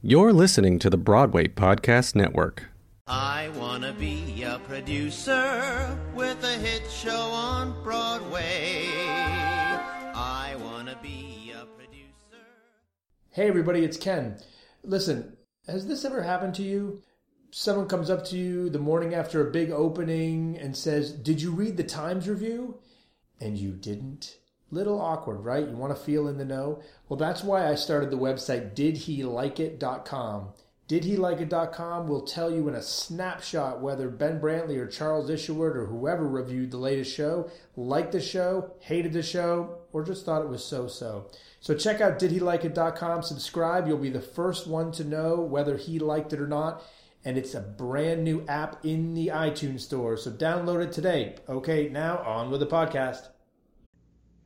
You're listening to the Broadway Podcast Network. I wanna be a producer with a hit show on Broadway. I wanna be a producer. Hey everybody, it's Ken. Listen, has this ever happened to you? Someone comes up to you the morning after a big opening and says, Did you read the Times review? And you didn't. Little awkward, right? You want to feel in the know? Well, that's why I started the website didhelikeit.com. Didhelikeit.com will tell you in a snapshot whether Ben Brantley or Charles Isherwood or whoever reviewed the latest show liked the show, hated the show, or just thought it was so-so. So check out didhelikeit.com, subscribe. You'll be the first one to know whether he liked it or not. And it's a brand new app in the iTunes store. So download it today. Okay, now on with the podcast.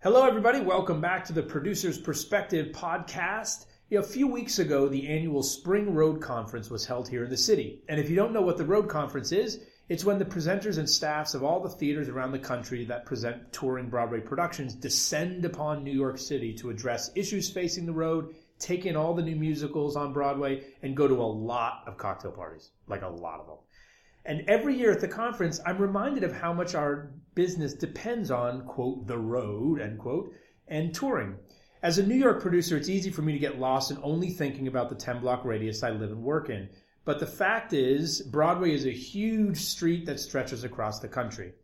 Hello, everybody. Welcome back to the Producer's Perspective podcast. A few weeks ago, the annual Spring Road Conference was held here in the city. And if you don't know what the Road Conference is, it's when the presenters and staffs of all the theaters around the country that present touring Broadway productions descend upon New York City to address issues facing the road, take in all the new musicals on Broadway, and go to a lot of cocktail parties. Like a lot of them. And every year at the conference, I'm reminded of how much our business depends on, quote, the road, end quote, and touring. As a New York producer, it's easy for me to get lost in only thinking about the 10 block radius I live and work in. But the fact is, Broadway is a huge street that stretches across the country.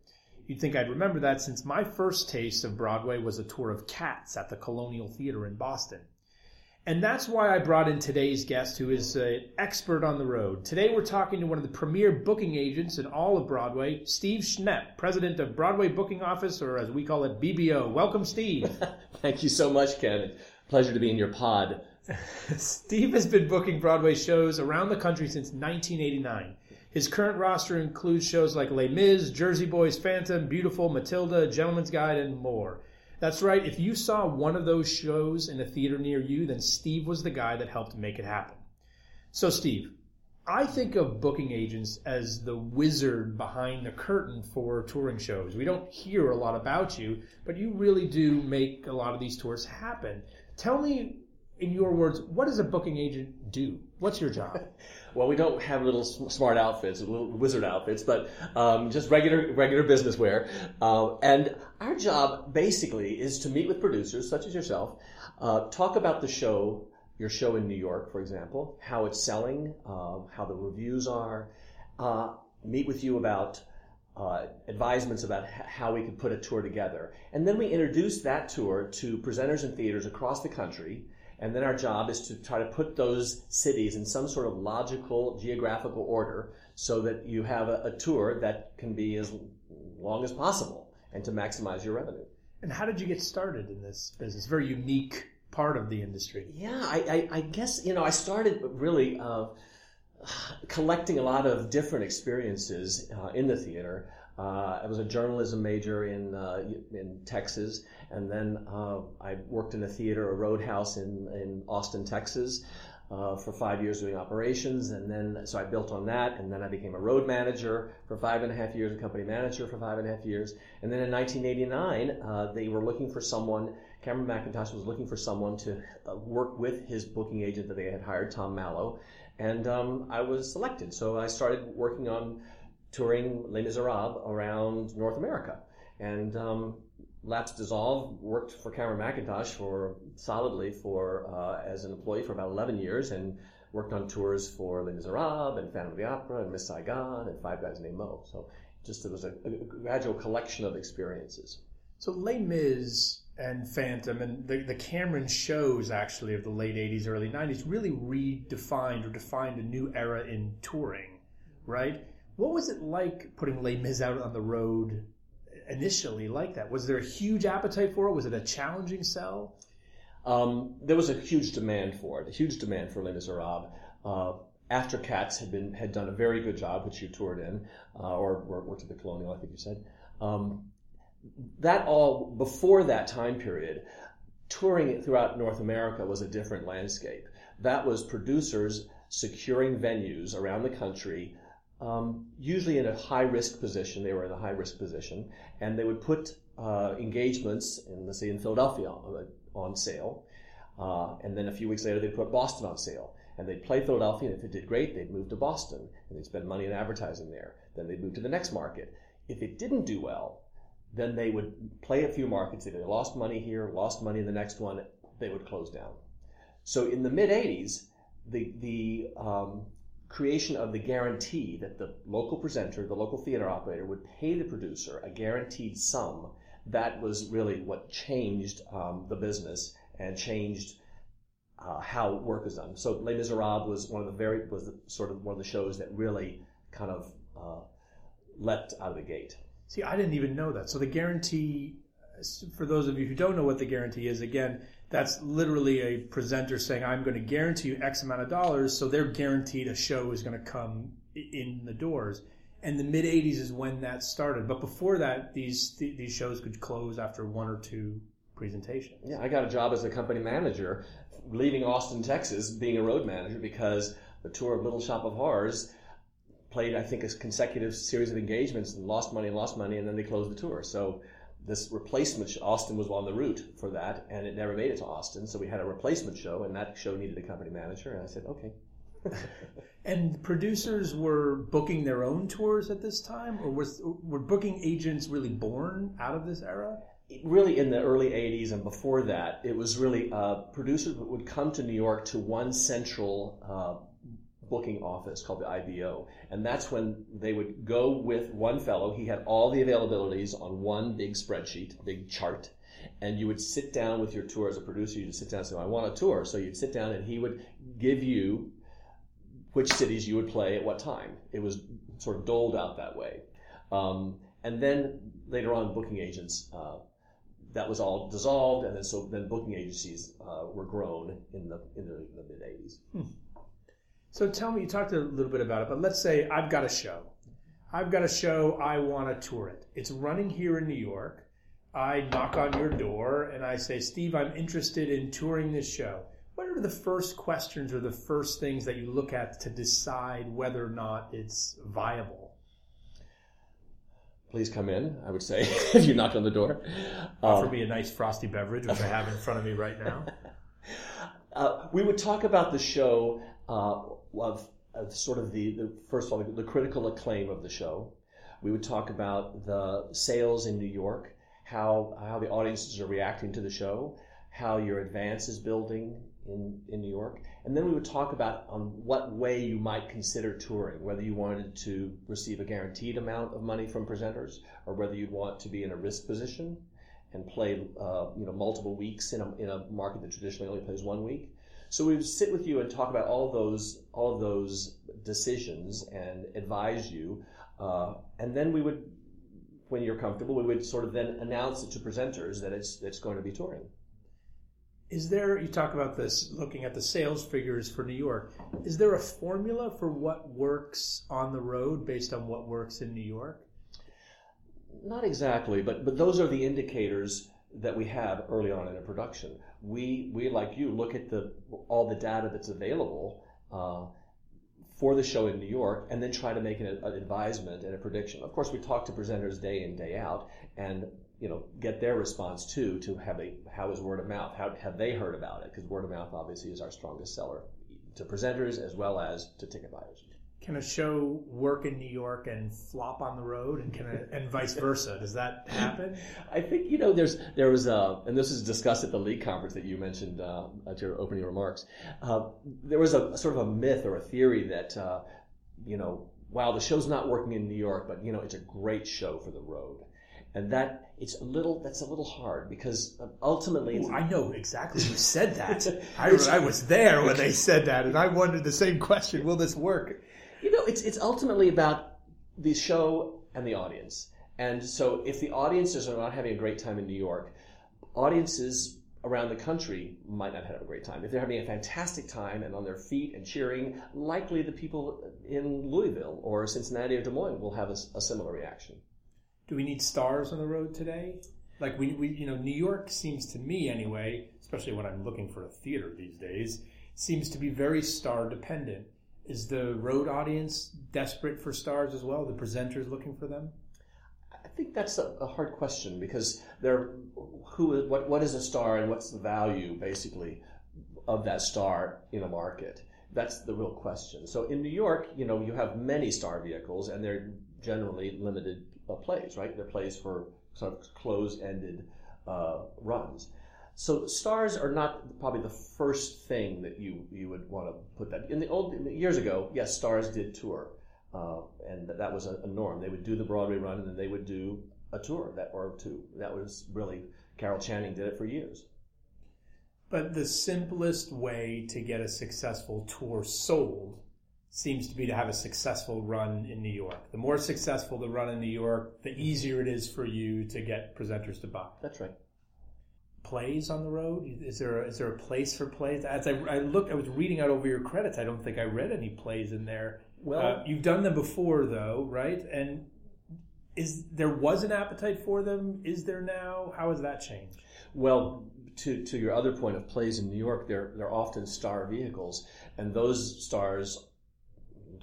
You'd think I'd remember that since my first taste of Broadway was a tour of Cats at the Colonial Theater in Boston. And that's why I brought in today's guest, who is an expert on the road. Today we're talking to one of the premier booking agents in all of Broadway, Steve Schnepp, president of Broadway Booking Office, or as we call it, BBO. Welcome, Steve. Thank you so much, Ken. Pleasure to be in your pod. Steve has been booking Broadway shows around the country since 1989. His current roster includes shows like Les Mis, Jersey Boys, Phantom, Beautiful, Matilda, Gentleman's Guide, and more. That's right. If you saw one of those shows in a theater near you, then Steve was the guy that helped make it happen. So, Steve, I think of booking agents as the wizard behind the curtain for touring shows. We don't hear a lot about you, but you really do make a lot of these tours happen. Tell me, in your words, what does a booking agent do? What's your job? well, we don't have little smart outfits, little wizard outfits, but um, just regular regular business wear. Uh, and our job basically is to meet with producers such as yourself, uh, talk about the show, your show in New York, for example, how it's selling, uh, how the reviews are, uh, meet with you about. Uh, advisements about h- how we could put a tour together. And then we introduce that tour to presenters and theaters across the country and then our job is to try to put those cities in some sort of logical geographical order so that you have a, a tour that can be as long as possible and to maximize your revenue. And how did you get started in this business? Very unique part of the industry. Yeah, I, I, I guess, you know, I started really uh, collecting a lot of different experiences uh, in the theater. Uh, I was a journalism major in uh, in Texas, and then uh, I worked in a theater, a roadhouse in in Austin, Texas, uh, for five years doing operations, and then so I built on that, and then I became a road manager for five and a half years, a company manager for five and a half years, and then in 1989 uh, they were looking for someone. Cameron Mackintosh was looking for someone to uh, work with his booking agent that they had hired, Tom Mallow, and um, I was selected. So I started working on touring Les Miserables around North America. And um, Lapse Dissolve worked for Cameron Mackintosh for solidly for uh, as an employee for about 11 years and worked on tours for Les Miserables and Phantom of the Opera and Miss Saigon and Five Guys Named Mo. So just it was a, a gradual collection of experiences. So Les Mis and Phantom and the, the Cameron shows actually of the late 80s, early 90s really redefined or defined a new era in touring, right? What was it like putting Les Mis out on the road initially like that? Was there a huge appetite for it? Was it a challenging sell? Um, there was a huge demand for it, a huge demand for Les Miserables. Uh, after Cats had been had done a very good job, which you toured in, uh, or worked at the Colonial, I think you said. Um, that all before that time period, touring throughout North America was a different landscape. That was producers securing venues around the country, um, usually in a high risk position. They were in a high risk position, and they would put uh, engagements, in, let's say in Philadelphia, on, on sale, uh, and then a few weeks later they'd put Boston on sale. And they'd play Philadelphia, and if it did great, they'd move to Boston, and they'd spend money in advertising there. Then they'd move to the next market. If it didn't do well, then they would play a few markets. If they lost money here, lost money in the next one, they would close down. So in the mid 80s, the, the um, creation of the guarantee that the local presenter, the local theater operator, would pay the producer a guaranteed sum, that was really what changed um, the business and changed uh, how work is done. So Les Miserables was one of the very was the, sort of one of the shows that really kind of uh, leapt out of the gate. See, I didn't even know that. So the guarantee, for those of you who don't know what the guarantee is, again, that's literally a presenter saying, "I'm going to guarantee you X amount of dollars," so they're guaranteed a show is going to come in the doors. And the mid '80s is when that started. But before that, these these shows could close after one or two presentations. Yeah, I got a job as a company manager, leaving Austin, Texas, being a road manager because the tour of Little Shop of Horrors played, I think, a consecutive series of engagements and lost money and lost money, and then they closed the tour. So this replacement, Austin was on the route for that, and it never made it to Austin. So we had a replacement show, and that show needed a company manager, and I said, okay. and producers were booking their own tours at this time, or was were booking agents really born out of this era? really in the early 80s and before that, it was really uh, producers would come to New York to one central uh, booking office called the IBO. And that's when they would go with one fellow. He had all the availabilities on one big spreadsheet, big chart. And you would sit down with your tour as a producer. You'd sit down and say, I want a tour. So you'd sit down and he would give you which cities you would play at what time. It was sort of doled out that way. Um, and then later on, booking agents uh, that was all dissolved, and then so then booking agencies uh, were grown in the in the, the mid '80s. Hmm. So tell me, you talked a little bit about it, but let's say I've got a show. I've got a show. I want to tour it. It's running here in New York. I knock on your door and I say, Steve, I'm interested in touring this show. What are the first questions or the first things that you look at to decide whether or not it's viable? please come in, I would say, if you knocked on the door. Offer um, me a nice frosty beverage, which I have in front of me right now. Uh, we would talk about the show uh, of, of, sort of the, the, first of all, the critical acclaim of the show. We would talk about the sales in New York, how, how the audiences are reacting to the show, how your advance is building in, in New York. And then we would talk about on what way you might consider touring, whether you wanted to receive a guaranteed amount of money from presenters, or whether you'd want to be in a risk position and play, uh, you know, multiple weeks in a, in a market that traditionally only plays one week. So we would sit with you and talk about all of those, all of those decisions and advise you. Uh, and then we would, when you're comfortable, we would sort of then announce it to presenters that it's, it's going to be touring. Is there, you talk about this looking at the sales figures for New York, is there a formula for what works on the road based on what works in New York? Not exactly, but, but those are the indicators that we have early on in a production. We, we like you, look at the, all the data that's available uh, for the show in New York and then try to make an, an advisement and a prediction. Of course, we talk to presenters day in, day out, and you know, get their response too, to have a, how is word of mouth? How have they heard about it? Because word of mouth obviously is our strongest seller to presenters as well as to ticket buyers. Can a show work in New York and flop on the road, and can it, and vice versa? Does that happen? I think you know there's there was a and this is discussed at the league conference that you mentioned uh, at your opening remarks. Uh, there was a, a, sort of a myth or a theory that uh, you know wow the show's not working in New York, but you know it's a great show for the road and that it's a little that's a little hard because ultimately Ooh, I know exactly who said that. I, I was there when they said that, and I wondered the same question: Will this work? You know, it's it's ultimately about the show and the audience. And so, if the audiences are not having a great time in New York, audiences around the country might not have a great time. If they're having a fantastic time and on their feet and cheering, likely the people in Louisville or Cincinnati or Des Moines will have a, a similar reaction. Do we need stars on the road today? Like we, we, you know, New York seems to me anyway, especially when I'm looking for a theater these days, seems to be very star dependent. Is the road audience desperate for stars as well? The presenters looking for them? I think that's a, a hard question because there, who, what, what is a star and what's the value basically of that star in a market? That's the real question. So in New York, you know, you have many star vehicles and they're generally limited uh, plays, right? They're plays for sort of closed-ended uh, runs. So stars are not probably the first thing that you you would want to put that in the old years ago. Yes, stars did tour, uh, and that was a, a, norm. They would do the Broadway run, and then they would do a tour that or two. That was really Carol Channing did it for years. But the simplest way to get a successful tour sold seems to be to have a successful run in New York. The more successful the run in New York, the easier it is for you to get presenters to buy. That's right. Plays on the road? Is there a, is there a place for plays? As I, I looked, I was reading out over your credits. I don't think I read any plays in there. Well, uh, you've done them before, though, right? And is there was an appetite for them? Is there now? How has that changed? Well, to, to your other point of plays in New York, they're they're often star vehicles, and those stars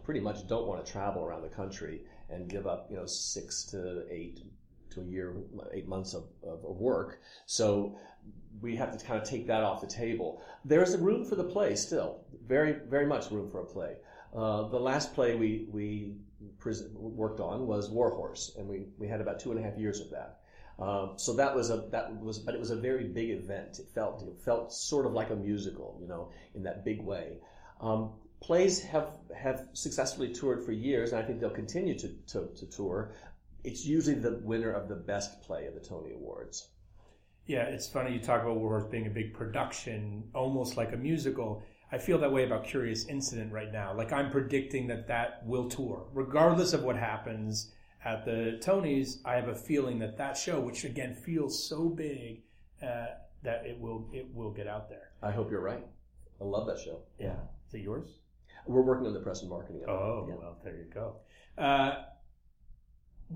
pretty much don't want to travel around the country and give up, you know, six to eight to a year, eight months of, of, of work. So we have to kind of take that off the table. There's room for the play still, very, very much room for a play. Uh, the last play we, we worked on was Warhorse, and we, we had about two and a half years of that. Um, so that was a that was, but it was a very big event. It felt it felt sort of like a musical, you know, in that big way. Um, plays have have successfully toured for years, and I think they'll continue to, to, to tour. It's usually the winner of the best play of the Tony Awards. Yeah, it's funny you talk about Warhorse being a big production, almost like a musical. I feel that way about Curious Incident right now. Like I'm predicting that that will tour, regardless of what happens at the Tonys. I have a feeling that that show, which again feels so big, uh, that it will it will get out there. I hope you're right. I love that show. Yeah, is it yours? We're working on the press and marketing. Oh, yeah. well, there you go. Uh,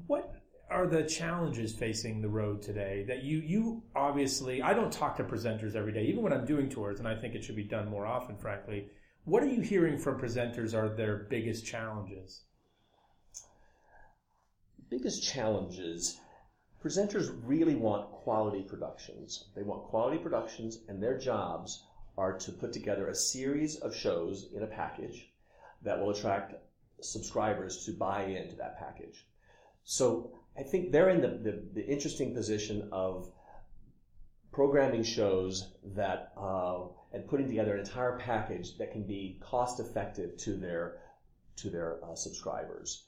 what are the challenges facing the road today that you you obviously I don't talk to presenters every day. Even when I'm doing tours and I think it should be done more often frankly what are you hearing from presenters are their biggest challenges? Biggest challenges presenters really want quality productions. They want quality productions and their jobs are to put together a series of shows in a package that will attract subscribers to buy into that package. So I think they're in the, the, the interesting position of programming shows that uh, and putting together an entire package that can be cost effective to their to their uh, subscribers.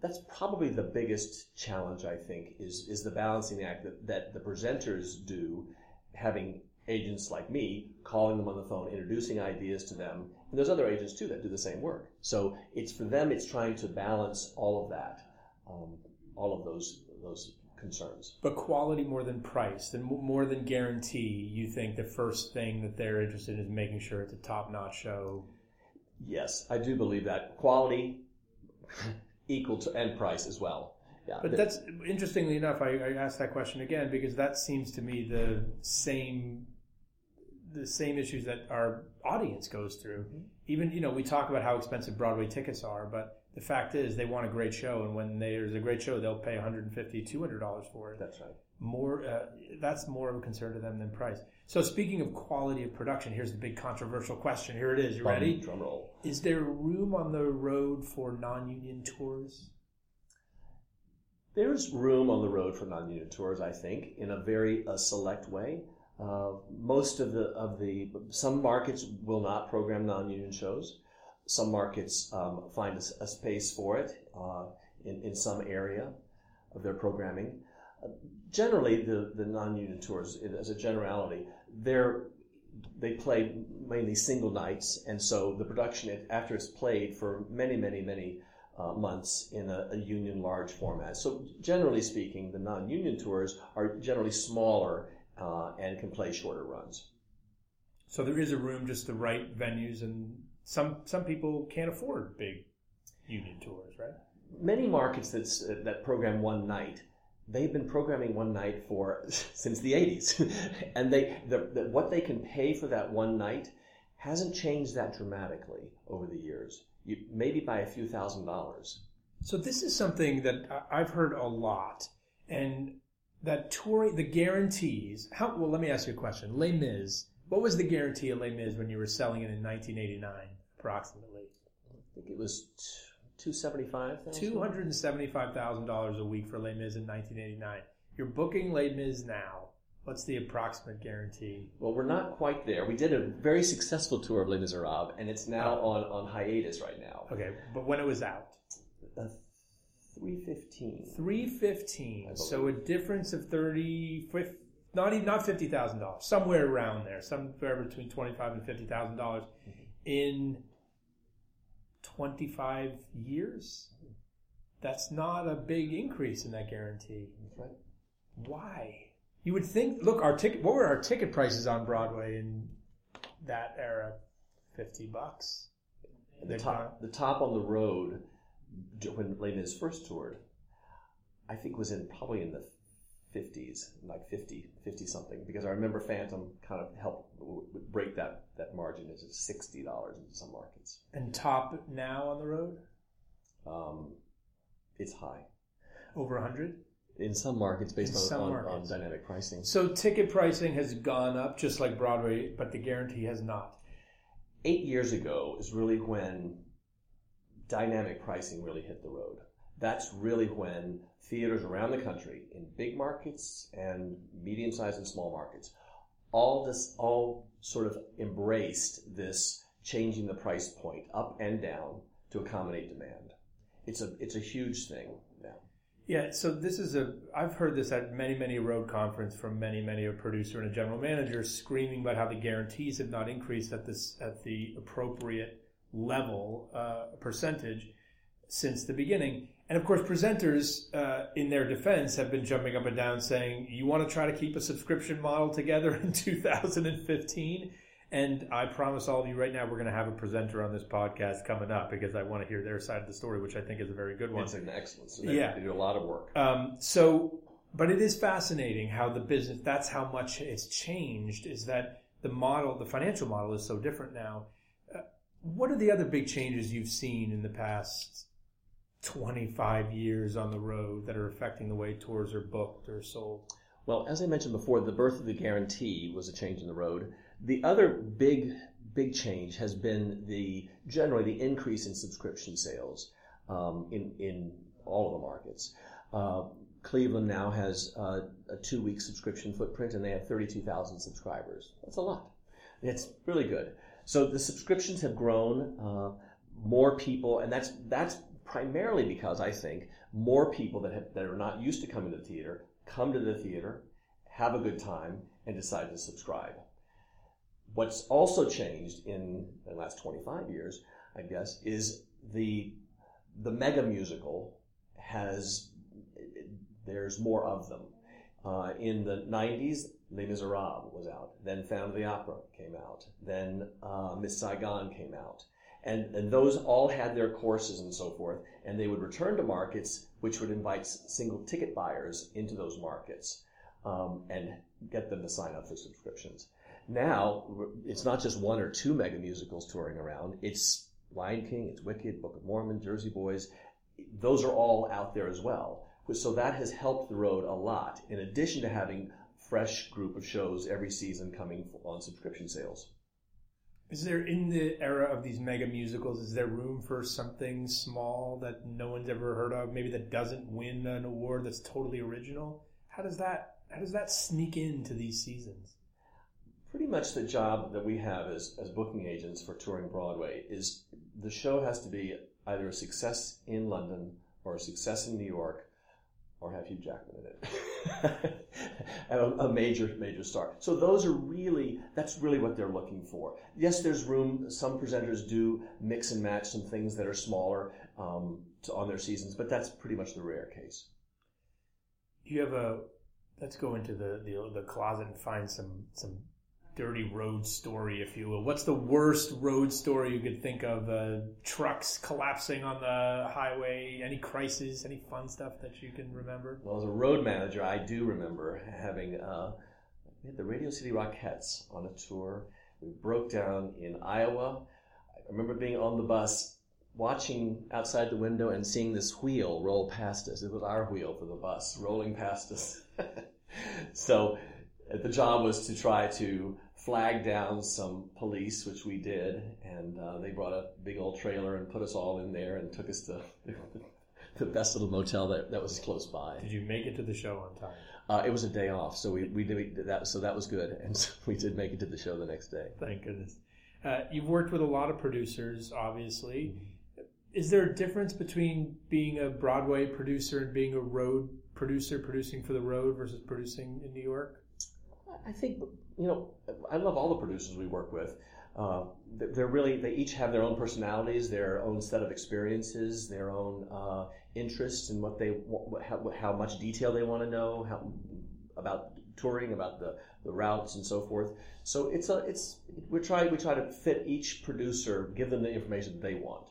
That's probably the biggest challenge I think is is the balancing act that, that the presenters do, having agents like me calling them on the phone, introducing ideas to them. And there's other agents too that do the same work. So it's for them, it's trying to balance all of that, um, all of those those concerns. But quality more than price, and more than guarantee. You think the first thing that they're interested in is making sure it's a top-notch show. Yes, I do believe that quality equal to and price as well. Yeah, but that's interestingly enough. I, I asked that question again because that seems to me the same the same issues that our audience goes through. Mm-hmm. Even you know we talk about how expensive Broadway tickets are, but the fact is they want a great show, and when there's a great show, they'll pay 150 200 dollars for it. That's right. More uh, that's more of a concern to them than price. So speaking of quality of production, here's the big controversial question. Here it is. You ready? Drum roll. Is there room on the road for non-union tours? There's room on the road for non-union tours, I think, in a very uh, select way. Uh, most of the of the some markets will not program non-union shows. Some markets um, find a, a, space for it uh, in in some area of their programming. Uh, generally, the the non-union tours, as a generality, they're they play mainly single nights, and so the production after it's played for many, many, many uh, months in a, a, union large format. So generally speaking, the non-union tours are generally smaller uh, and can play shorter runs. So there is a room, just the right venues, and some some people can't afford big union tours, right? Many markets that's, uh, that program one night, they've been programming one night for since the 80s, and they the, the, what they can pay for that one night hasn't changed that dramatically over the years. You, maybe by a few thousand dollars. So this is something that I've heard a lot, and that touring the guarantees. How well? Let me ask you a question. Les Mis. What was the guarantee of Les Mis when you were selling it in 1989, approximately? I think it was two seventy five. Two hundred and seventy-five thousand dollars a week for Les Mis in 1989. You're booking Les Mis now. What's the approximate guarantee? Well, we're not quite there. We did a very successful tour of Les Miserables, and it's now on, on hiatus right now. Okay, but when it was out, Uh, Three fifteen. three fifteen. I So a difference of thirty, fif- not even not fifty thousand dollars, somewhere around there, somewhere between twenty-five and fifty thousand dollars in twenty-five years. That's not a big increase in that guarantee. Right. Why? You would think. Look, our ticket. What were our ticket prices on Broadway in that era? Fifty bucks. The top, the top on the road when Mis first toured, I think was in probably in the 50s, like 50, 50 something, because I remember Phantom kind of helped break that, that margin into $60 in some markets. And top now on the road Um, it's high. over a hundred. In some markets, based on, on, markets. on dynamic pricing. So ticket pricing has gone up just like Broadway, but the guarantee has not. eight years ago is really when dynamic pricing really hit the road. That's really when theaters around the country, in big markets and medium-sized and small markets, all this all sort of embraced this changing the price point up and down to accommodate demand. It's a it's a huge thing now. Yeah, so this is a I've heard this at many many road conference from many many a producer and a general manager screaming about how the guarantees have not increased at this at the appropriate level uh, percentage since the beginning. And of course, presenters uh, in their defense have been jumping up and down saying, "You want to try to keep a subscription model together in 2015." And I promise all of you right now, we're going to have a presenter on this podcast coming up because I want to hear their side of the story, which I think is a very good one. It's an excellent. So they, Yeah. they do a lot of work. Um, so, but it is fascinating how the business, that's how much it's changed, is that the model, the financial model is so different now. Uh, what are the other big changes you've seen in the past 25 years on the road that are affecting the way tours are booked or sold? Well, as I mentioned before, the birth of the guarantee was a change in the road. The other big, big change has been the generally the increase in subscription sales um, in in all of the markets. Uh, Cleveland now has uh, a two-week subscription footprint, and they have 32,000 subscribers. That's a lot. It's really good. So the subscriptions have grown. Uh, more people, and that's that's primarily because I think more people that have, that are not used to coming to the theater come to the theater, have a good time, and decide to subscribe. What's also changed in the last 25 years, I guess, is the the mega musical has there's more of them. Uh, in the 90s, Les Miserables was out. Then Phantom of the Opera came out. Then uh, Miss Saigon came out. And, and those all had their courses and so forth. And they would return to markets which would invite single ticket buyers into those markets um, and get them to sign up for subscriptions. Now, it's not just one or two mega musicals touring around. It's Lion King, it's Wicked, Book of Mormon, Jersey Boys. Those are all out there as well. So that has helped the road a lot, in addition to having fresh group of shows every season coming on subscription sales. Is there in the era of these mega musicals, is there room for something small that no one's ever heard of, maybe that doesn't win an award that's totally original? How does that how does that sneak into these seasons? Pretty much the job that we have as, as booking agents for touring Broadway is the show has to be either a success in London or a success in New York or have Hugh Jackman in it. a, a major, major star. So those are really, that's really what they're looking for. Yes, there's room. Some presenters do mix and match some things that are smaller um, to, on their seasons, but that's pretty much the rare case. You have a let's go into the, the the closet and find some some dirty road story, if you will. What's the worst road story you could think of? Uh, trucks collapsing on the highway? Any crisis? Any fun stuff that you can remember? Well, as a road manager, I do remember having uh, we had the Radio City Rockettes on a tour. We broke down in Iowa. I remember being on the bus, watching outside the window and seeing this wheel roll past us. It was our wheel for the bus rolling past us. so the job was to try to flag down some police, which we did, and uh, they brought a big old trailer and put us all in there and took us to the best little motel that, that was close by. Did you make it to the show on time? Uh, it was a day off, so we, we did that, so that was good, and so we did make it to the show the next day. Thank goodness. Uh, you've worked with a lot of producers, obviously. Is there a difference between being a Broadway producer and being a road producer, producing for the road versus producing in New York? I think you know I love all the producers we work with. Uh, they're really they each have their own personalities, their own set of experiences, their own uh, interests, and what they how, how much detail they want to know how, about touring, about the, the routes and so forth. So it's a it's we try we try to fit each producer, give them the information they want.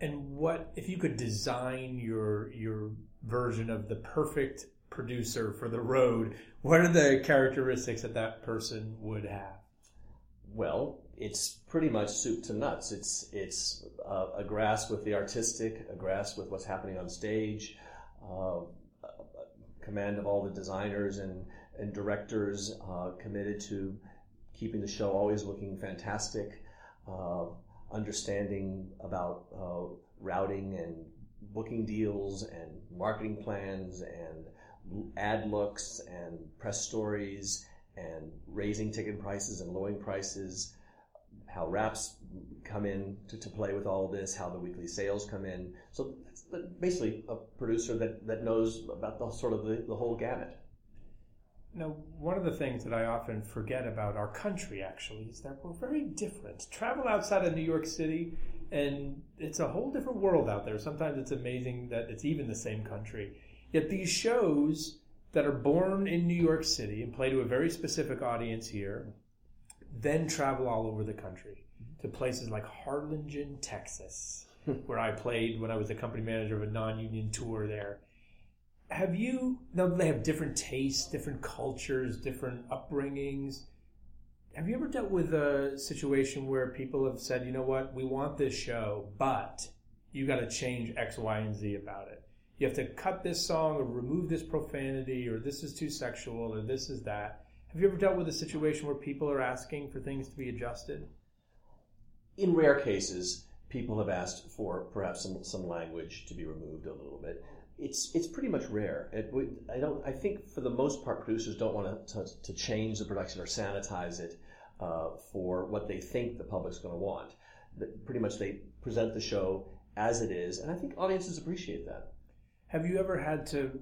And what if you could design your your version of the perfect producer for the road? What are the characteristics that that person would have? Well, it's pretty much soup to nuts. It's it's uh, a grasp with the artistic, a grasp with what's happening on stage, uh, command of all the designers and and directors uh, committed to keeping the show always looking fantastic, uh, understanding about uh, routing and booking deals and marketing plans and ad looks and press stories and raising ticket prices and lowering prices, how wraps come in to, to play with all this, how the weekly sales come in. So it's basically a producer that, that knows about the sort of the, the whole gamut. Now, one of the things that I often forget about our country actually is that we're very different. Travel outside of New York City, and it's a whole different world out there. Sometimes it's amazing that it's even the same country. Yet these shows that are born in New York City and play to a very specific audience here, then travel all over the country to places like Harlingen, Texas, where I played when I was the company manager of a non-union tour there. Have you now they have different tastes different cultures different upbringings have you ever dealt with a situation where people have said you know what? We want this show but you got to change x y and z about it you have to cut this song or remove this profanity or this is too sexual or this is that have you ever dealt with a situation where people are asking for things to be adjusted in rare cases people have asked for perhaps some, some language to be removed a little bit it's it's pretty much rare. It, I don't. I think for the most part, producers don't want to to change the production or sanitize it uh, for what they think the public's going to want. That pretty much they present the show as it is, and I think audiences appreciate that. Have you ever had to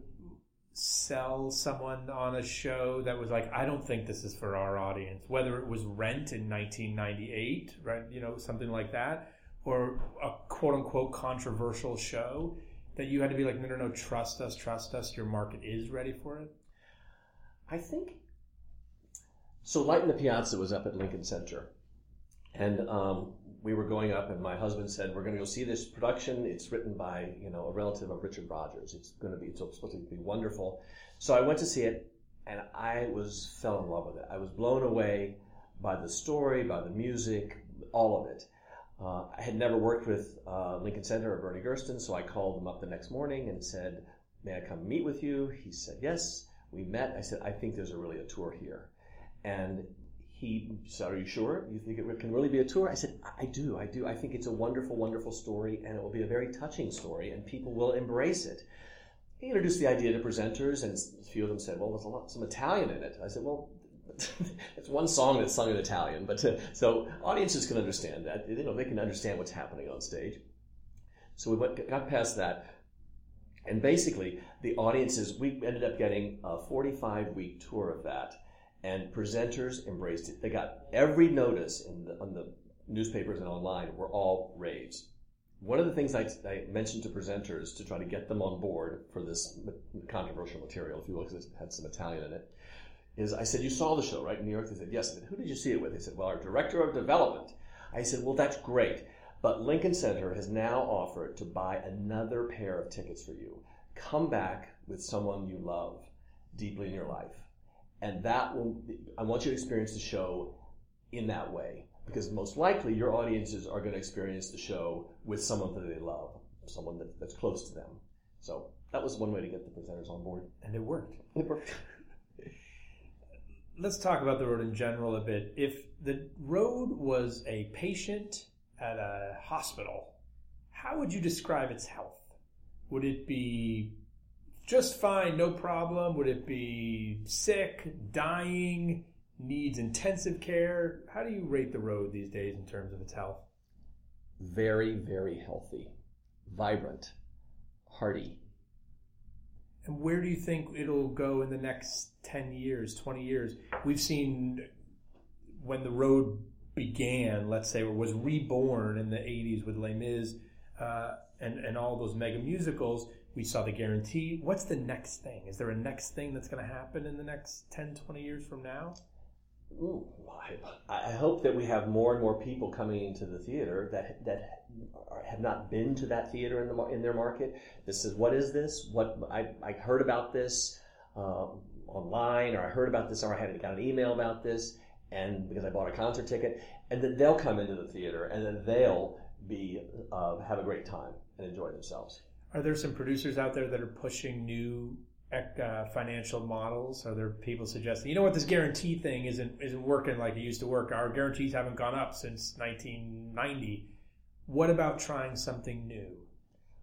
sell someone on a show that was like, I don't think this is for our audience, whether it was Rent in 1998, right? You know, something like that, or a quote unquote controversial show that you had to be like, no, no, no, trust us, trust us. Your market is ready for it? I think so. Light in the Piazza was up at Lincoln Center, and um, we were going up, and my husband said, "We're going to go see this production. It's written by you know a relative of Richard Rodgers. It's going to be it's supposed to be wonderful." So I went to see it, and I was fell in love with it. I was blown away by the story, by the music, all of it. Uh, I had never worked with uh, Lincoln Center or Bernie Gersten, so I called him up the next morning and said, "May I come meet with you?" He said, "Yes." We met. I said, "I think there's a really a tour here," and he said, "Are you sure? You think it can really be a tour?" I said, "I do. I do. I think it's a wonderful, wonderful story, and it will be a very touching story, and people will embrace it." He introduced the idea to presenters, and a few of them said, "Well, there's a lot some Italian in it." I said, "Well, it's one song that's sung in Italian, but uh, so audiences can understand that. You know, they can understand what's happening on stage. So we went, got past that, and basically the audiences. We ended up getting a 45 week tour of that, and presenters embraced it. They got every notice in the, on the newspapers and online were all raves. one of the things I, I, mentioned to presenters to try to get them on board for this controversial material, if you look, it had some Italian in it, is I said, You saw the show, right, in New York? They said, Yes. I said, Who did you see it with? They said, Well, our director of development. I said, Well, that's great. But Lincoln Center has now offered to buy another pair of tickets for you. Come back with someone you love deeply in your life. And that will, I want you to experience the show in that way because most likely your audiences are going to experience the show with someone that they love, someone that, that's close to them. So that was one way to get the presenters on board. And it worked. It worked. Let's talk about the road in general a bit. If the road was a patient at a hospital, how would you describe its health? Would it be just fine, no problem? Would it be sick, dying? needs intensive care. How do you rate the road these days in terms of its health? Very, very healthy, vibrant, hearty. And where do you think it'll go in the next 10 years, 20 years? We've seen when the road began, let's say, or was reborn in the 80s with Les Mis uh, and, and all those mega musicals, we saw the guarantee. What's the next thing? Is there a next thing that's going to happen in the next 10, 20 years from now? Ooh, I hope that we have more and more people coming into the theater that that have not been to that theater in the in their market. This is what is this? What I, I heard about this uh, online, or I heard about this, or I had got an email about this, and because I bought a concert ticket, and then they'll come into the theater, and then they'll be uh, have a great time and enjoy themselves. Are there some producers out there that are pushing new uh, financial models? Are there people suggesting, you know what, this guarantee thing isn't isn't working like it used to work? Our guarantees haven't gone up since 1990. What about trying something new?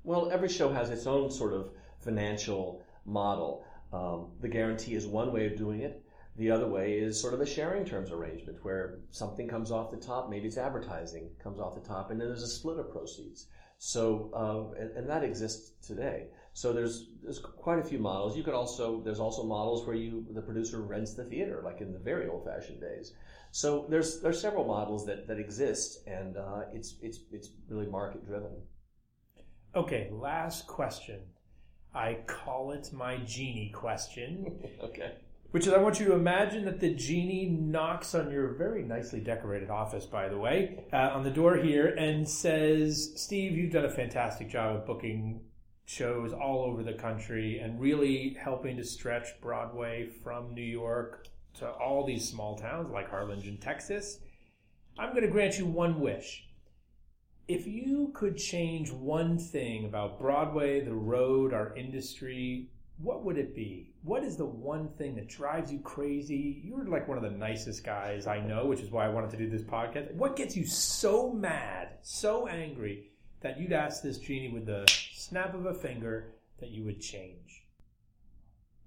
Well, every show has its own sort of financial model. Um, the guarantee is one way of doing it. The other way is sort of a sharing terms arrangement where something comes off the top, maybe it's advertising comes off the top, and then there's a split of proceeds. So, uh, and, and that exists today. So there's there's quite a few models. You could also there's also models where you the producer rents the theater, like in the very old fashioned days. So there's there's several models that, that exist, and uh, it's it's it's really market driven. Okay, last question. I call it my genie question. okay. Which is, I want you to imagine that the genie knocks on your very nicely decorated office, by the way, uh, on the door here, and says, "Steve, you've done a fantastic job of booking shows all over the country and really helping to stretch Broadway from New York to all these small towns like Harlingen, Texas. I'm going to grant you one wish. If you could change one thing about Broadway, the road, our industry, what would it be? What is the one thing that drives you crazy? You're like one of the nicest guys I know, which is why I wanted to do this podcast. What gets you so mad, so angry that you'd ask this genie with the snap of a finger that you would change?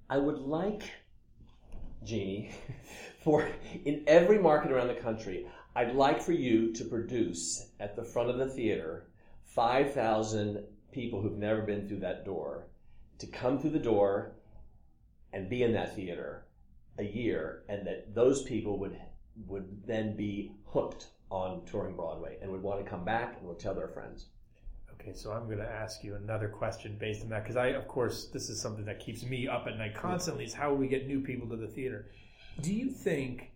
I would like, Genie, for in every market around the country, I'd like for you to produce at the front of the theater 5,000 people who've never been through that door to come through the door and be in that theater a year, and that those people would would then be hooked on touring Broadway and would want to come back and would tell their friends. Okay, so I'm going to ask you another question based on that because I, of course, this is something that keeps me up at night constantly. Is how we get new people to the theater. Do you think?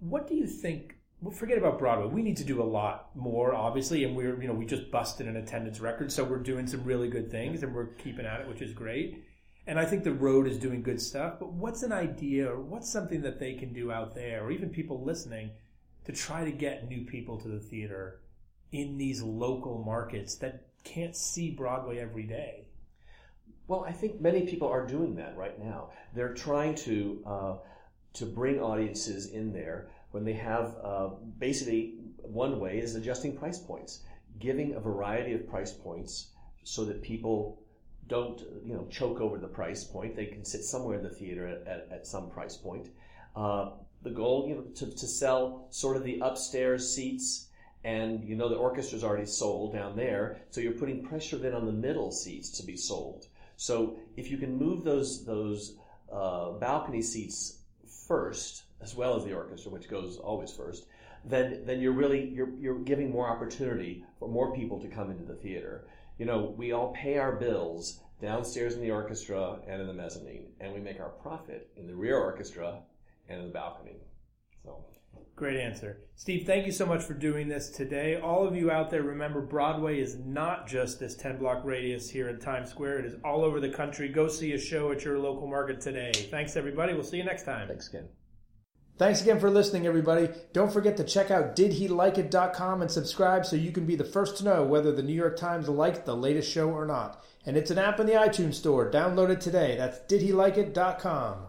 What do you think? Well, forget about Broadway. We need to do a lot more, obviously, and we're you know we just busted an attendance record, so we're doing some really good things and we're keeping at it, which is great. And I think the road is doing good stuff. But what's an idea or what's something that they can do out there, or even people listening, to try to get new people to the theater in these local markets that can't see Broadway every day? Well, I think many people are doing that right now. They're trying to uh, to bring audiences in there when they have uh, basically one way is adjusting price points, giving a variety of price points so that people don't you know choke over the price point. They can sit somewhere in the theater at, at, at some price point. Uh, the goal, you know, to, to sell sort of the upstairs seats and you know the orchestra's already sold down there, so you're putting pressure then on the middle seats to be sold. So if you can move those those uh, balcony seats first, as well as the orchestra, which goes always first, then then you're really you're you're giving more opportunity for more people to come into the theater. You know, we all pay our bills downstairs in the orchestra and in the mezzanine, and we make our profit in the rear orchestra and in the balcony. So. Great answer. Steve, thank you so much for doing this today. All of you out there, remember Broadway is not just this 10 block radius here in Times Square. It is all over the country. Go see a show at your local market today. Thanks, everybody. We'll see you next time. Thanks again. Thanks again for listening, everybody. Don't forget to check out didhelikeit.com and subscribe so you can be the first to know whether the New York Times liked the latest show or not. And it's an app in the iTunes Store. Download it today. That's didhelikeit.com.